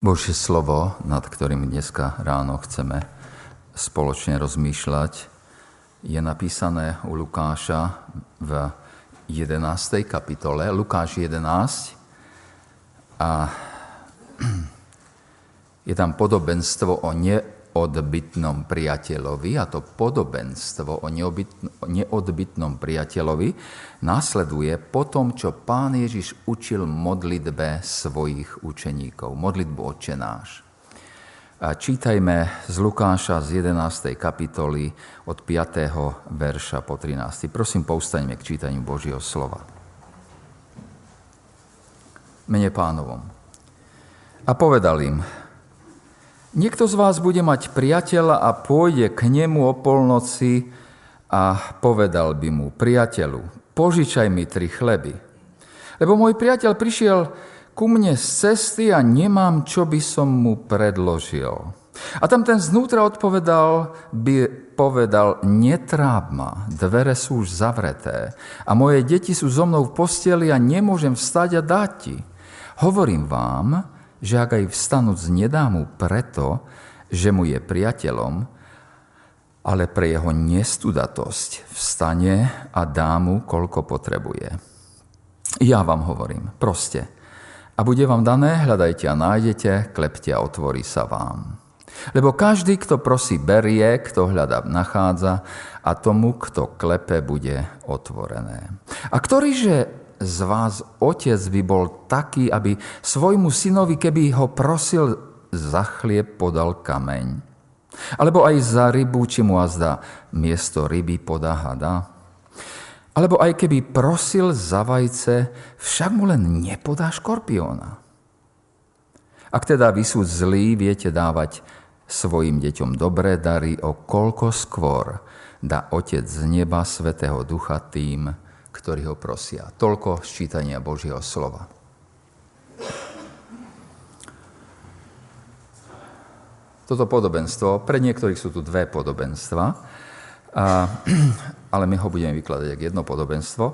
Božie slovo, nad ktorým dneska ráno chceme spoločne rozmýšľať, je napísané u Lukáša v 11. kapitole, Lukáš 11. A je tam podobenstvo o neodbytnom priateľovi a to podobenstvo o neodbytnom priateľovi nasleduje po tom, čo pán Ježiš učil modlitbe svojich učeníkov, modlitbu Otče náš. A čítajme z Lukáša z 11. kapitoly od 5. verša po 13. Prosím, povstaňme k čítaniu Božieho slova. Mene pánovom. A povedal im, niekto z vás bude mať priateľa a pôjde k nemu o polnoci a povedal by mu, priateľu, požičaj mi tri chleby. Lebo môj priateľ prišiel ku mne z cesty a nemám, čo by som mu predložil. A tam ten znútra odpovedal, by povedal, netráb ma, dvere sú už zavreté a moje deti sú so mnou v posteli a nemôžem vstať a dať ti. Hovorím vám, že ak aj vstanúc nedá mu preto, že mu je priateľom, ale pre jeho nestudatosť vstane a dá mu, koľko potrebuje. Ja vám hovorím, proste. A bude vám dané, hľadajte a nájdete, klepte a otvorí sa vám. Lebo každý, kto prosí, berie, kto hľadá, nachádza a tomu, kto klepe, bude otvorené. A ktorýže z vás otec by bol taký, aby svojmu synovi, keby ho prosil za chlieb, podal kameň? Alebo aj za rybu, či mu azda miesto ryby podá hada. Alebo aj keby prosil za vajce, však mu len nepodá škorpióna. Ak teda vy sú zlí, viete dávať svojim deťom dobré dary, o koľko skôr dá Otec z neba Svetého Ducha tým, ktorí ho prosia. Toľko ščítania Božieho slova. toto podobenstvo. Pre niektorých sú tu dve podobenstva, a, ale my ho budeme vykladať ako jedno podobenstvo.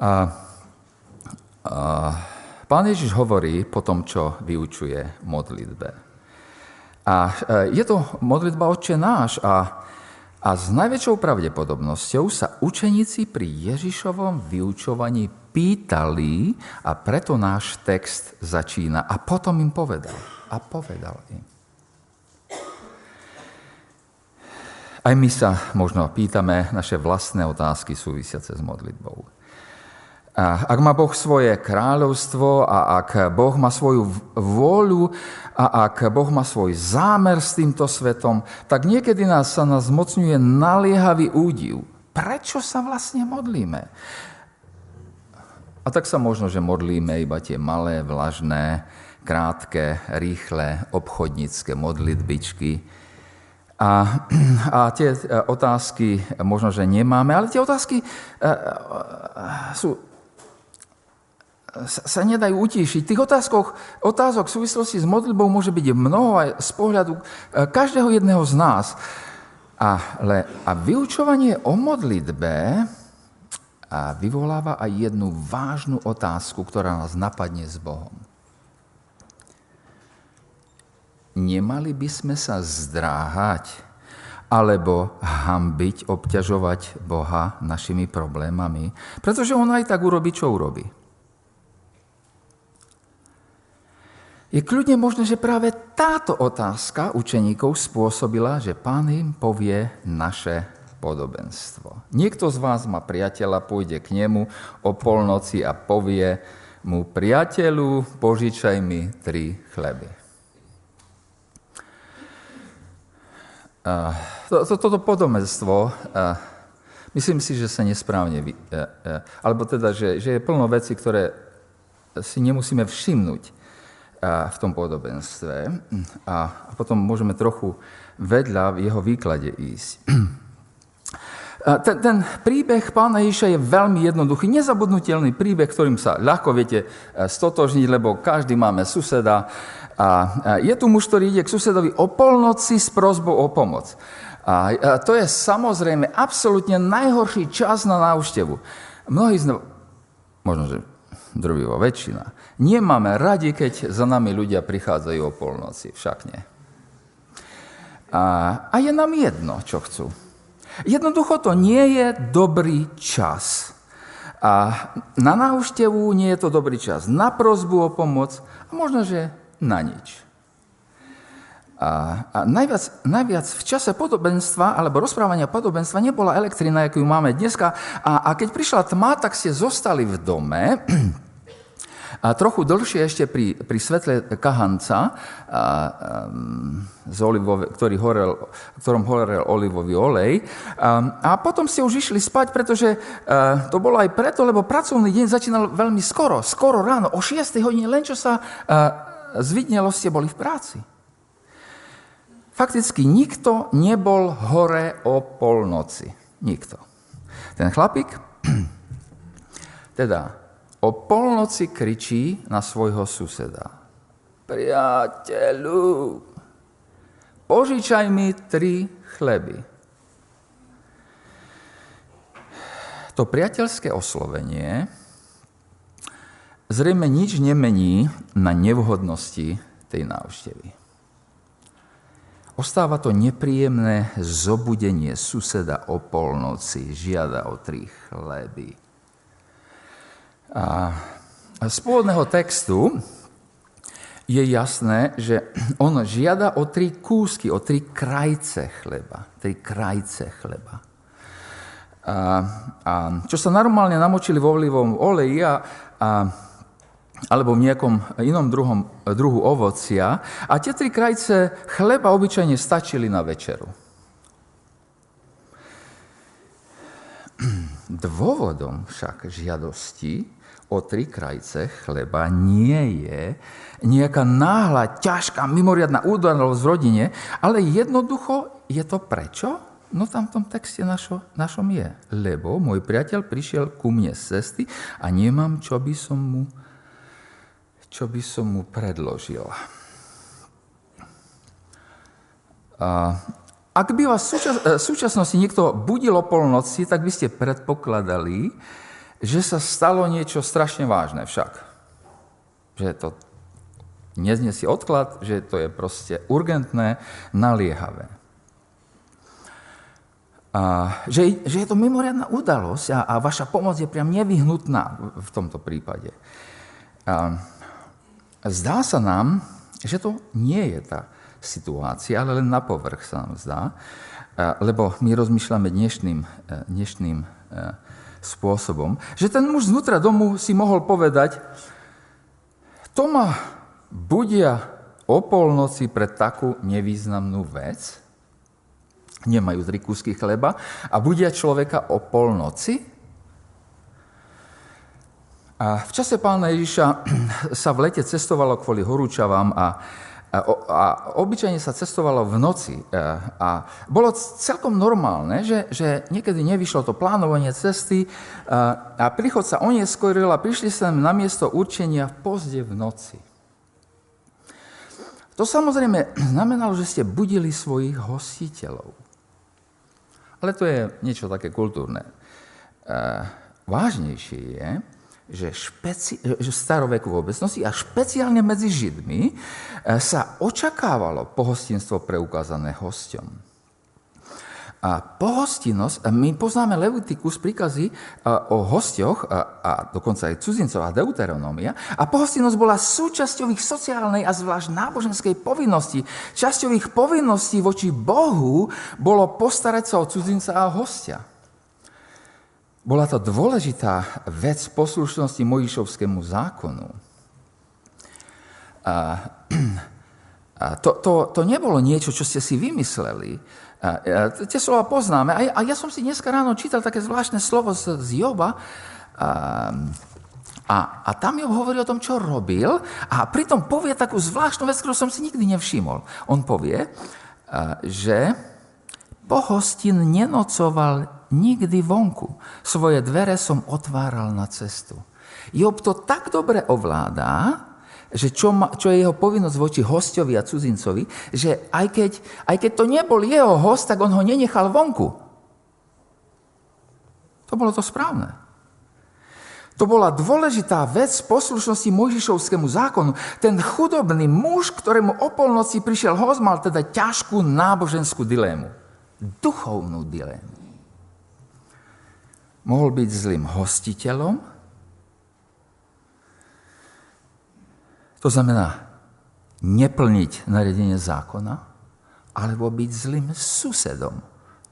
A, a, pán Ježiš hovorí po tom, čo vyučuje modlitbe. A e, je to modlitba Otče náš a, a s najväčšou pravdepodobnosťou sa učeníci pri Ježišovom vyučovaní pýtali a preto náš text začína. A potom im povedal. A povedal im. Aj my sa možno pýtame naše vlastné otázky súvisiace s modlitbou. Ak má Boh svoje kráľovstvo a ak Boh má svoju vôľu a ak Boh má svoj zámer s týmto svetom, tak niekedy nás sa nás zmocňuje naliehavý údiv. Prečo sa vlastne modlíme? A tak sa možno, že modlíme iba tie malé, vlažné, krátke, rýchle, obchodnícke modlitbičky, a, a tie e, otázky možno, že nemáme, ale tie otázky e, e, sú, sa nedajú utíšiť. Tých otázkov, otázok v súvislosti s modlitbou môže byť mnoho aj z pohľadu každého jedného z nás. Ale, a vyučovanie o modlitbe a vyvoláva aj jednu vážnu otázku, ktorá nás napadne s Bohom. nemali by sme sa zdráhať alebo hambiť, obťažovať Boha našimi problémami, pretože on aj tak urobí, čo urobí. Je kľudne možné, že práve táto otázka učeníkov spôsobila, že pán im povie naše podobenstvo. Niekto z vás má priateľa, pôjde k nemu o polnoci a povie mu, priateľu, požičaj mi tri chleby. To, to, toto podobenstvo, myslím si, že sa nesprávne, e, e, alebo teda, že, že je plno veci, ktoré si nemusíme všimnúť v tom podobenstve a, potom môžeme trochu vedľa v jeho výklade ísť. Ten, ten príbeh pána Ježiša je veľmi jednoduchý, nezabudnutelný príbeh, ktorým sa ľahko viete e, stotožniť, lebo každý máme suseda, a je tu muž, ktorý ide k susedovi o polnoci s prozbou o pomoc. A to je samozrejme absolútne najhorší čas na návštevu. Mnohí z možno, že drvivá väčšina, nemáme radi, keď za nami ľudia prichádzajú o polnoci, však nie. A, a je nám jedno, čo chcú. Jednoducho to nie je dobrý čas. A na návštevu nie je to dobrý čas. Na prozbu o pomoc a možno, že na nič. A, a najviac, najviac v čase podobenstva alebo rozprávania podobenstva nebola elektrina, akú máme dneska. A, a keď prišla tma, tak ste zostali v dome a trochu dlhšie ešte pri, pri svetle kahanca, a, a, z olivove, ktorý horel, ktorom horel olivový olej. A, a potom ste už išli spať, pretože a, to bolo aj preto, lebo pracovný deň začínal veľmi skoro, skoro ráno, o 6 hodine, len čo sa a, zvidnelo, ste boli v práci. Fakticky nikto nebol hore o polnoci. Nikto. Ten chlapík, teda o polnoci kričí na svojho suseda. Priateľu, požičaj mi tri chleby. To priateľské oslovenie zrejme nič nemení na nevhodnosti tej návštevy. Ostáva to nepríjemné zobudenie suseda o polnoci, žiada o tri chleby. A z pôvodného textu je jasné, že on žiada o tri kúsky, o tri krajce chleba. Tri krajce chleba. A, a čo sa normálne namočili vo olivom oleji a, a alebo v nejakom inom druhom, druhu ovocia. A tie tri krajce chleba obyčajne stačili na večeru. Dôvodom však žiadosti o tri krajce chleba nie je nejaká náhla, ťažká, mimoriadná údajnosť v rodine, ale jednoducho je to prečo? No tam v tom texte našo, našom je. Lebo môj priateľ prišiel ku mne z cesty a nemám, čo by som mu, čo by som mu predložil. Ak by vás v súčasnosti niekto budil o polnoci, tak by ste predpokladali, že sa stalo niečo strašne vážne však. Že to neznesie odklad, že to je proste urgentné, naliehavé. A, že, že je to mimoriadná udalosť a, a vaša pomoc je priam nevyhnutná v tomto prípade. A, zdá sa nám, že to nie je tá situácia, ale len na povrch sa nám zdá, a, lebo my rozmýšľame dnešným, e, dnešným e, spôsobom, že ten muž znútra domu si mohol povedať, to ma budia o polnoci pre takú nevýznamnú vec, nemajú tri kúsky chleba a budia človeka o polnoci. A v čase pána Ježiša sa v lete cestovalo kvôli horúčavám a a obyčajne sa cestovalo v noci. E, a bolo celkom normálne, že, že niekedy nevyšlo to plánovanie cesty e, a príchod sa oneskoril a prišli sa na miesto určenia pozde v noci. To samozrejme znamenalo, že ste budili svojich hostiteľov. Ale to je niečo také kultúrne. E, vážnejšie je, že, špeci- že staroveku v obecnosti a špeciálne medzi Židmi e, sa očakávalo pohostinstvo preukázané hosťom. A pohostinnosť, my poznáme Levitikus príkazy e, o hosťoch a, a dokonca aj cudzincov a deuteronómia. A pohostinnosť bola súčasťou ich sociálnej a zvlášť náboženskej povinnosti. Časťou ich povinností voči Bohu bolo postarať sa o cudzinca a hostia. Bola to dôležitá vec poslušnosti Mojišovskému zákonu. A, a to, to, to nebolo niečo, čo ste si vymysleli. A, a, tie slova poznáme. A, a ja som si dneska ráno čítal také zvláštne slovo z, z Joba. A, a, a tam Job hovorí o tom, čo robil a pritom povie takú zvláštnu vec, ktorú som si nikdy nevšimol. On povie, že pohostin nenocoval nikdy vonku. Svoje dvere som otváral na cestu. Job to tak dobre ovládá, že čo, ma, čo je jeho povinnosť voči hostovi a cudzincovi, že aj keď, aj keď to nebol jeho host, tak on ho nenechal vonku. To bolo to správne. To bola dôležitá vec poslušnosti Mojžišovskému zákonu. Ten chudobný muž, ktorému o polnoci prišiel host, mal teda ťažkú náboženskú dilému. Duchovnú dilému. Mohol byť zlým hostiteľom, to znamená neplniť nariadenie zákona, alebo byť zlým susedom.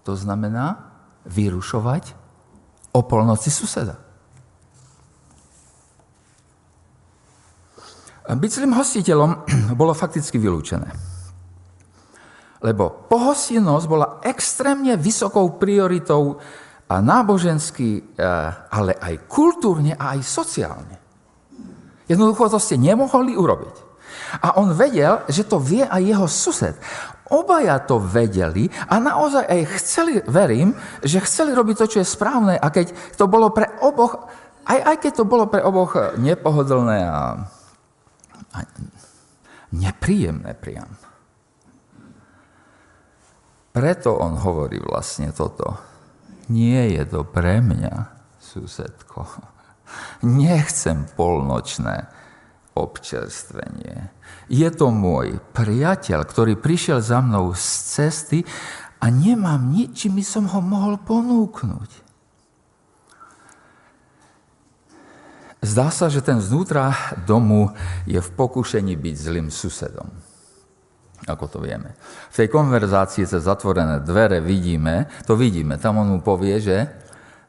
To znamená vyrušovať o polnoci suseda. Byť zlým hostiteľom bolo fakticky vylúčené. Lebo pohostinnosť bola extrémne vysokou prioritou a nábožensky, eh, ale aj kultúrne a aj sociálne. Jednoducho to ste nemohli urobiť. A on vedel, že to vie aj jeho sused. Obaja to vedeli a naozaj aj chceli, verím, že chceli robiť to, čo je správne. A keď to bolo pre oboch, aj, aj keď to bolo pre oboch nepohodlné a a nepríjemné priam. Preto on hovorí vlastne toto. Nie je to pre mňa, susedko. Nechcem polnočné občerstvenie. Je to môj priateľ, ktorý prišiel za mnou z cesty a nemám nič, čím by som ho mohol ponúknuť. Zdá sa, že ten vnútra domu je v pokušení byť zlým susedom. Ako to vieme. V tej konverzácii cez zatvorené dvere vidíme, to vidíme, tam on mu povie, že,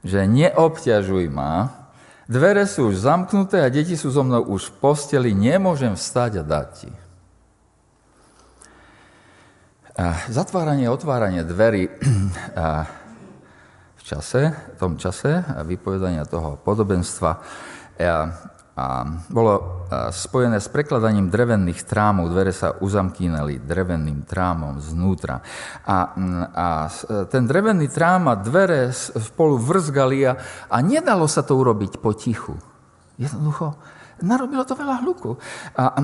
že neobťažuj ma, dvere sú už zamknuté a deti sú so mnou už v posteli, nemôžem vstať a dať ti. A zatváranie, otváranie dverí a v čase, v tom čase a vypovedania toho podobenstva a bolo spojené s prekladaním drevených trámov. Dvere sa uzamkínali dreveným trámom znútra. A, a ten drevený trám a dvere spolu vrzgali a, a nedalo sa to urobiť potichu. Jednoducho, narobilo to veľa hluku. A,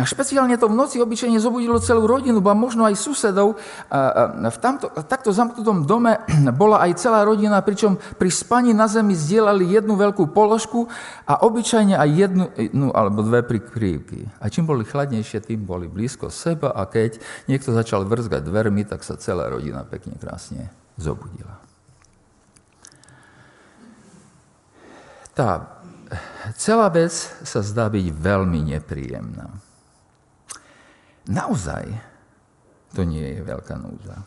a špeciálne to v noci obyčajne zobudilo celú rodinu, ba možno aj susedov. A, a v tamto, takto zamknutom dome bola aj celá rodina, pričom pri spaní na zemi zdieľali jednu veľkú položku a obyčajne aj jednu, jednu alebo dve prikrývky. A čím boli chladnejšie, tým boli blízko seba a keď niekto začal vrzgať dvermi, tak sa celá rodina pekne krásne zobudila. Tá celá vec sa zdá byť veľmi nepríjemná. Naozaj to nie je veľká núza.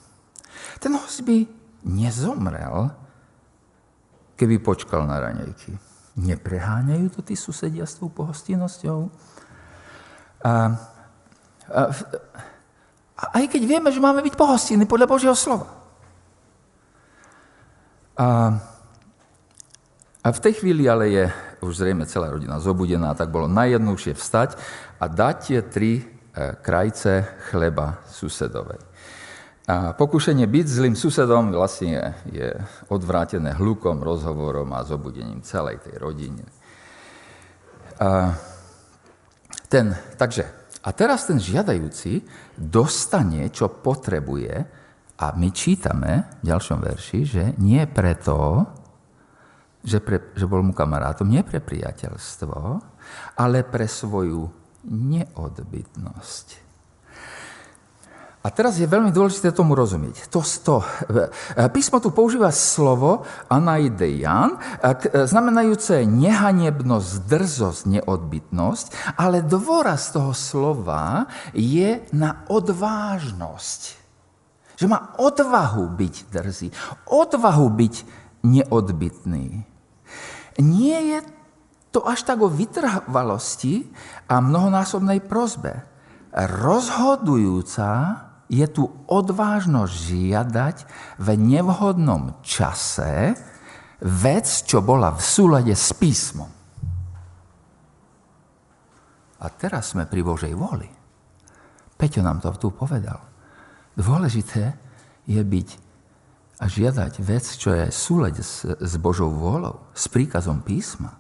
Ten host by nezomrel, keby počkal na raňajky. Nepreháňajú to tí susedia s tou pohostinnosťou? A, a, a aj keď vieme, že máme byť pohostinní podľa Božieho slova. A, a v tej chvíli ale je už zrejme celá rodina zobudená, tak bolo najjednúšie vstať a dať tie tri e, krajce chleba susedovej. A pokušenie byť zlým susedom vlastne je odvrátené hlukom, rozhovorom a zobudením celej tej rodiny. A, ten, takže, a teraz ten žiadajúci dostane, čo potrebuje a my čítame v ďalšom verši, že nie preto, že, pre, že bol mu kamarátom nie pre priateľstvo, ale pre svoju neodbytnosť. A teraz je veľmi dôležité tomu rozumieť. To, to, e, písmo tu používa slovo anaideian, e, znamenajúce nehanebnosť, drzosť, neodbytnosť, ale dôraz toho slova je na odvážnosť. Že má odvahu byť drzý, odvahu byť neodbytný. Nie je to až tak o vytrvalosti a mnohonásobnej prozbe. Rozhodujúca je tu odvážnosť žiadať v nevhodnom čase vec, čo bola v súlade s písmom. A teraz sme pri Božej voli. Peťo nám to tu povedal. Dôležité je byť a žiadať vec, čo je súleď s, s Božou vôľou, s príkazom písma.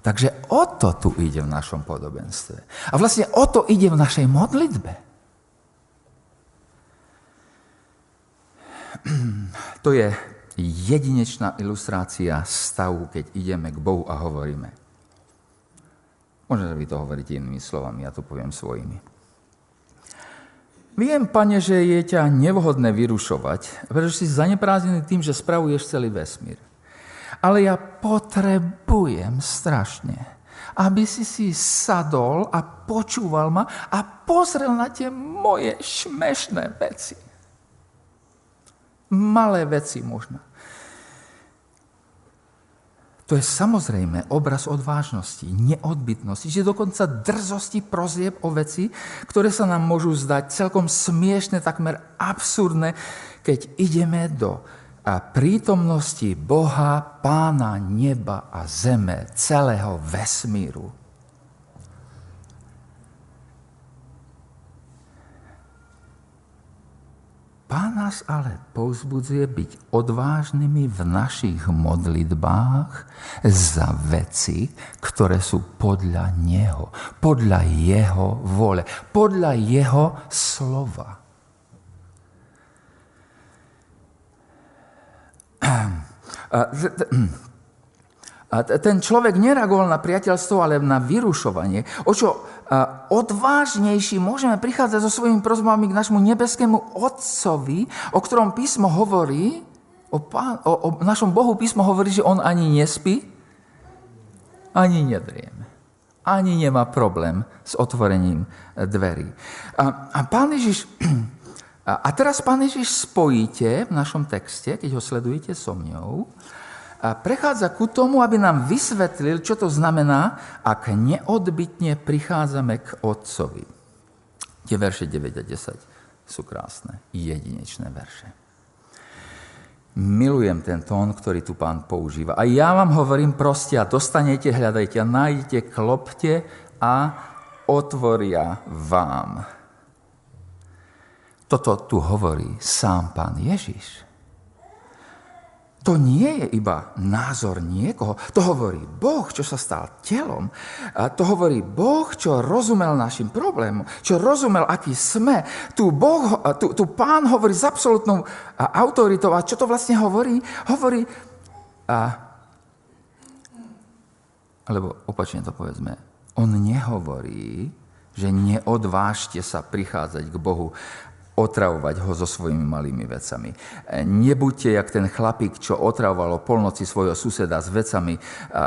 Takže o to tu ide v našom podobenstve. A vlastne o to ide v našej modlitbe. To je jedinečná ilustrácia stavu, keď ideme k Bohu a hovoríme. Možno, že vy to hovoríte inými slovami, ja to poviem svojimi. Viem, pane, že je ťa nevhodné vyrušovať, pretože si zaneprázdnený tým, že spravuješ celý vesmír. Ale ja potrebujem strašne, aby si si sadol a počúval ma a pozrel na tie moje šmešné veci. Malé veci možno. To je samozrejme obraz odvážnosti, neodbytnosti, že dokonca drzosti prozieb o veci, ktoré sa nám môžu zdať celkom smiešne, takmer absurdné, keď ideme do prítomnosti Boha, pána neba a zeme, celého vesmíru. Pán nás ale povzbudzuje byť odvážnymi v našich modlitbách za veci, ktoré sú podľa Neho, podľa Jeho vole, podľa Jeho slova. Ten človek nereagoval na priateľstvo, ale na vyrušovanie. O čo odvážnejší môžeme prichádzať so svojimi prozbami k našemu nebeskému Otcovi, o ktorom písmo hovorí, o, pán, o, o našom Bohu písmo hovorí, že on ani nespí, ani nedrieme. Ani nemá problém s otvorením dverí. A, a pán Ježiš, a, teraz pán Ježiš spojíte v našom texte, keď ho sledujete so mňou, prechádza ku tomu, aby nám vysvetlil, čo to znamená, ak neodbytne prichádzame k Otcovi. Tie verše 9 a 10 sú krásne, jedinečné verše. Milujem ten tón, ktorý tu pán používa. A ja vám hovorím proste a dostanete, hľadajte a nájdete, klopte a otvoria vám. Toto tu hovorí sám pán Ježiš. To nie je iba názor niekoho. To hovorí Boh, čo sa stal telom. A to hovorí Boh, čo rozumel našim problémom, čo rozumel, aký sme. Tu, boh, tu, tu pán hovorí s absolútnou autoritou. A čo to vlastne hovorí? Hovorí, a, alebo opačne to povedzme, on nehovorí, že neodvážte sa prichádzať k Bohu otravovať ho so svojimi malými vecami. Nebuďte jak ten chlapík, čo otravoval o polnoci svojho suseda s vecami,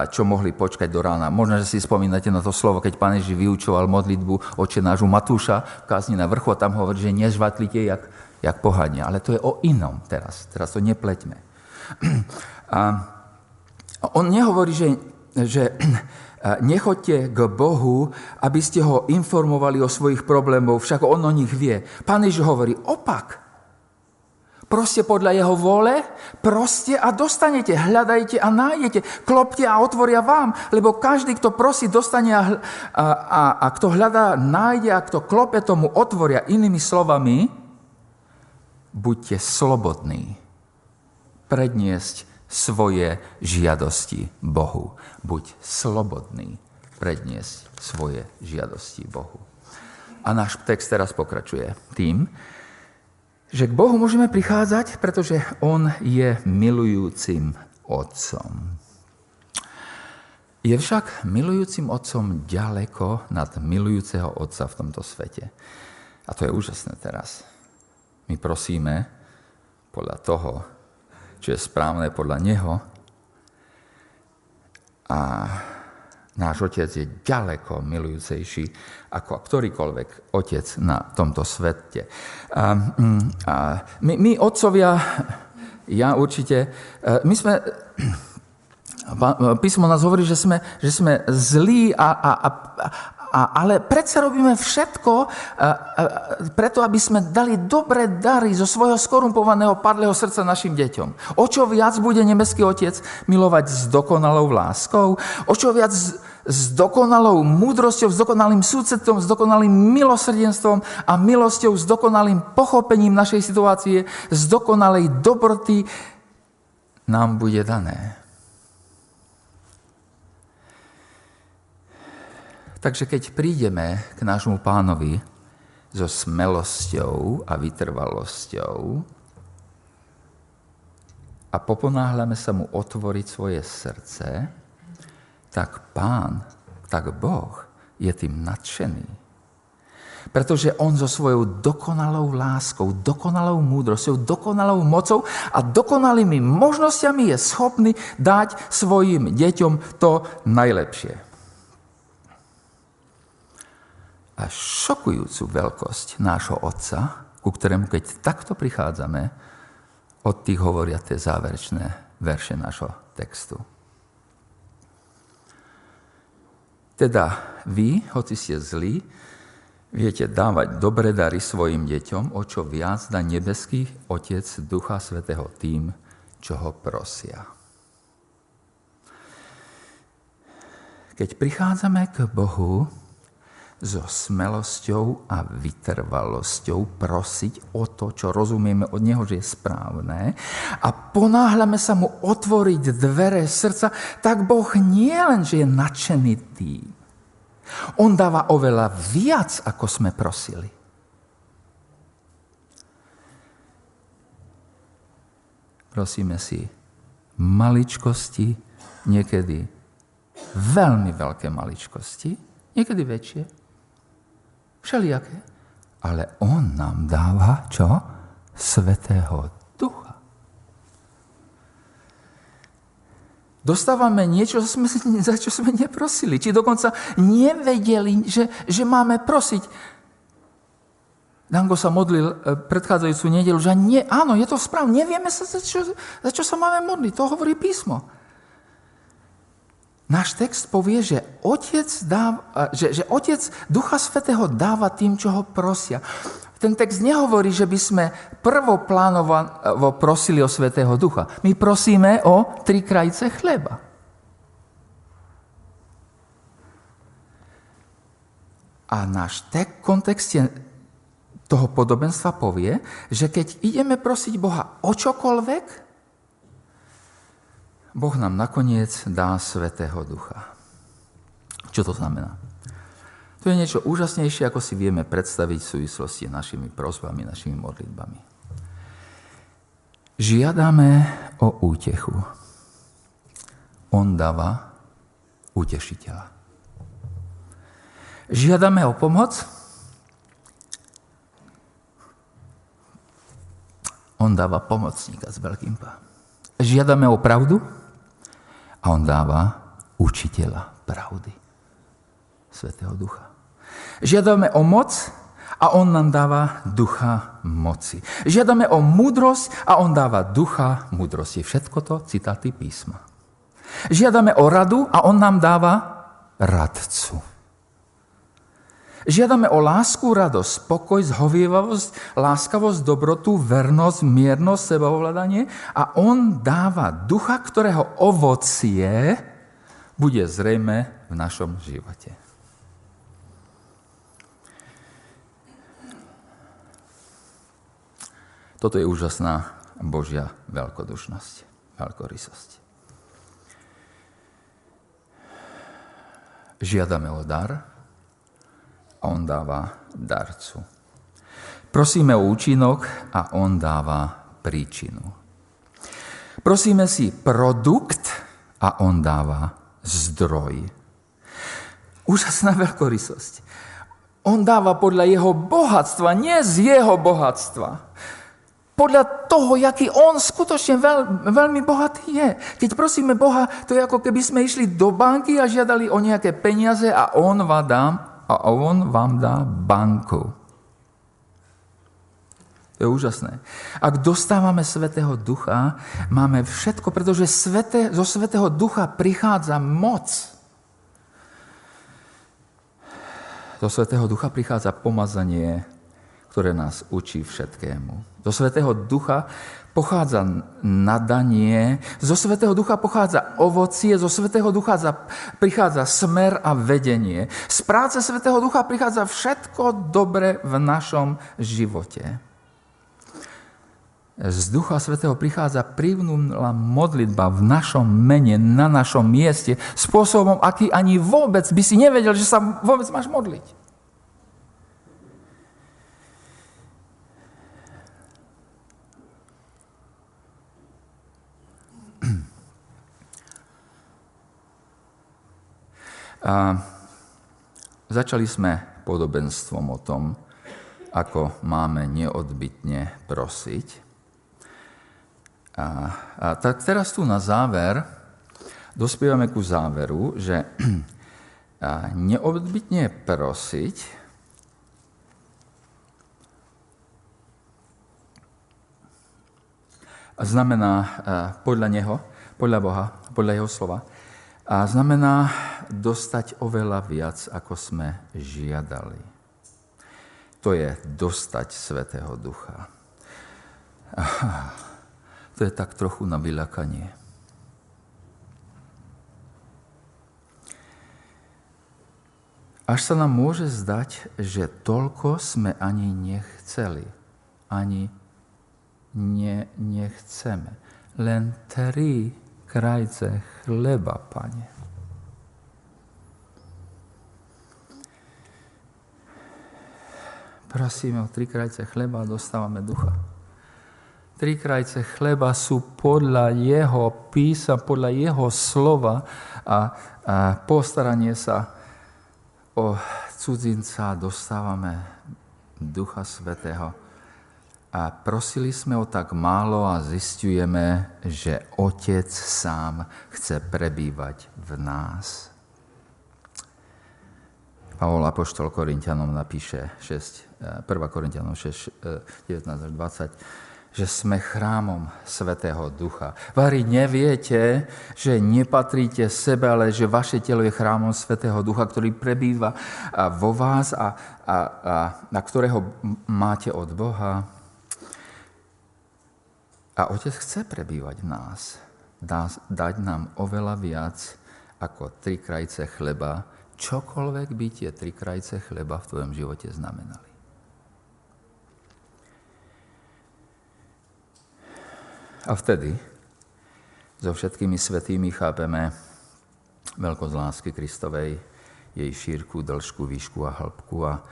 čo mohli počkať do rána. Možno, že si spomínate na to slovo, keď pán Ježiš vyučoval modlitbu oče nášho Matúša v kázni na vrchu a tam hovorí, že nežvatlite jak, jak pohania. Ale to je o inom teraz. Teraz to nepleťme. A on nehovorí, že, že nechoďte k Bohu, aby ste ho informovali o svojich problémoch, však on o nich vie. Pán Ježiš hovorí opak. Proste podľa jeho vole, proste a dostanete, hľadajte a nájdete, klopte a otvoria vám, lebo každý, kto prosí, dostane a, a, a, a kto hľadá, nájde a kto klope, tomu otvoria. Inými slovami, buďte slobodní predniesť svoje žiadosti Bohu. Buď slobodný predniesť svoje žiadosti Bohu. A náš text teraz pokračuje tým, že k Bohu môžeme prichádzať, pretože On je milujúcim Otcom. Je však milujúcim Otcom ďaleko nad milujúceho Otca v tomto svete. A to je úžasné teraz. My prosíme podľa toho, čo je správne podľa Neho. A náš Otec je ďaleko milujúcejší ako ktorýkoľvek Otec na tomto svete. A, mm, a my, my, otcovia, ja určite, e, my sme písmo nás hovorí, že sme, že sme zlí a, a, a, a, ale predsa robíme všetko a, a, preto, aby sme dali dobré dary zo svojho skorumpovaného padlého srdca našim deťom. O čo viac bude nebeský Otec milovať s dokonalou láskou? O čo viac s, s dokonalou múdrosťou, s dokonalým súcetom, s dokonalým milosrdenstvom a milosťou, s dokonalým pochopením našej situácie, z dokonalej dobroty nám bude dané. Takže keď prídeme k nášmu pánovi so smelosťou a vytrvalosťou, a poponáhľame sa mu otvoriť svoje srdce, tak pán, tak Boh je tým nadšený. Pretože on so svojou dokonalou láskou, dokonalou múdrosťou, dokonalou mocou a dokonalými možnosťami je schopný dať svojim deťom to najlepšie. A šokujúcu veľkosť nášho Otca, ku ktorému keď takto prichádzame, od tých hovoria tie záverečné verše nášho textu. Teda vy, hoci ste zlí, viete dávať dobré dary svojim deťom, o čo viac dá nebeský Otec Ducha Svetého tým, čo ho prosia. Keď prichádzame k Bohu, so smelosťou a vytrvalosťou prosiť o to, čo rozumieme od Neho, že je správne. A ponáhľame sa Mu otvoriť dvere srdca, tak Boh nie len, že je nadšený tým, On dáva oveľa viac, ako sme prosili. Prosíme si maličkosti, niekedy veľmi veľké maličkosti, niekedy väčšie, Všelijaké. Ale on nám dáva čo? Svetého ducha. Dostávame niečo, za čo sme neprosili. Či dokonca nevedeli, že, že máme prosiť. Dango sa modlil e, predchádzajúcu nedelu, že nie, áno, je to správne, nevieme sa, za čo, za čo sa máme modliť. To hovorí písmo. Náš text povie, že otec, dáva, že, že otec Ducha Svetého dáva tým, čo ho prosia. Ten text nehovorí, že by sme prvoplánovo prosili o Svetého Ducha. My prosíme o tri krajce chleba. A náš tek, kontext je toho podobenstva povie, že keď ideme prosiť Boha o čokoľvek, Boh nám nakoniec dá Svetého Ducha. Čo to znamená? To je niečo úžasnejšie, ako si vieme predstaviť v súvislosti našimi prosbami, našimi modlitbami. Žiadame o útechu. On dáva utešiteľa. Žiadame o pomoc. On dáva pomocníka s veľkým pá. Žiadame o pravdu. A on dáva učiteľa pravdy. Svetého ducha. Žiadame o moc a on nám dáva ducha moci. Žiadame o múdrosť a on dáva ducha múdrosti. Všetko to citáty písma. Žiadame o radu a on nám dáva radcu. Žiadame o lásku, radosť, spokoj, zhovievavosť, láskavosť, dobrotu, vernosť, miernosť, sebaovládanie a on dáva ducha, ktorého ovocie bude zrejme v našom živote. Toto je úžasná Božia veľkodušnosť, veľkorysosť. Žiadame o dar, a on dáva darcu. Prosíme o účinok a on dáva príčinu. Prosíme si produkt a on dáva zdroj. Úžasná veľkorysosť. On dáva podľa jeho bohatstva, nie z jeho bohatstva. Podľa toho, jaký on skutočne veľ, veľmi bohatý je. Keď prosíme Boha, to je ako keby sme išli do banky a žiadali o nejaké peniaze a on vám dá a on vám dá banku. To je úžasné. Ak dostávame Svetého Ducha, máme všetko, pretože svete, zo Svetého Ducha prichádza moc. Zo Svetého Ducha prichádza pomazanie, ktoré nás učí všetkému. Zo Svetého Ducha pochádza nadanie, zo Svetého Ducha pochádza ovocie, zo Svetého Ducha prichádza smer a vedenie. Z práce Svetého Ducha prichádza všetko dobre v našom živote. Z Ducha Svetého prichádza privnúla modlitba v našom mene, na našom mieste, spôsobom, aký ani vôbec by si nevedel, že sa vôbec máš modliť. A začali sme podobenstvom o tom, ako máme neodbitne prosiť. A, a tak teraz tu na záver dospievame ku záveru, že neodbitne prosiť znamená podľa Neho, podľa Boha, podľa Jeho slova, a znamená dostať oveľa viac, ako sme žiadali. To je dostať Svetého Ducha. Aha, to je tak trochu na vyľakanie. Až sa nám môže zdať, že toľko sme ani nechceli, ani ne, nechceme. Len tri krajce chleba, pane. Prosíme o tri krajce chleba a dostávame ducha. Tri krajce chleba sú podľa jeho písa, podľa jeho slova a, a postaranie sa o cudzinca dostávame Ducha Svetého a prosili sme o tak málo a zistujeme, že Otec sám chce prebývať v nás. Pavol Apoštol Korintianom napíše 6, 1. Korintianom 6, 19 až 20, že sme chrámom Svetého Ducha. Vary neviete, že nepatríte sebe, ale že vaše telo je chrámom Svetého Ducha, ktorý prebýva vo vás a, a, a, a ktorého máte od Boha. A Otec chce prebývať v nás, dá, dať nám oveľa viac ako tri krajce chleba, čokoľvek by tie tri krajce chleba v tvojom živote znamenali. A vtedy so všetkými svetými chápeme veľkosť lásky Kristovej, jej šírku, dĺžku, výšku a hĺbku a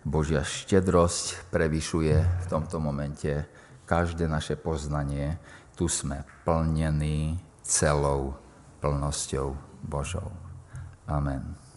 Božia štedrosť prevyšuje v tomto momente každé naše poznanie, tu sme plnení celou plnosťou Božou. Amen.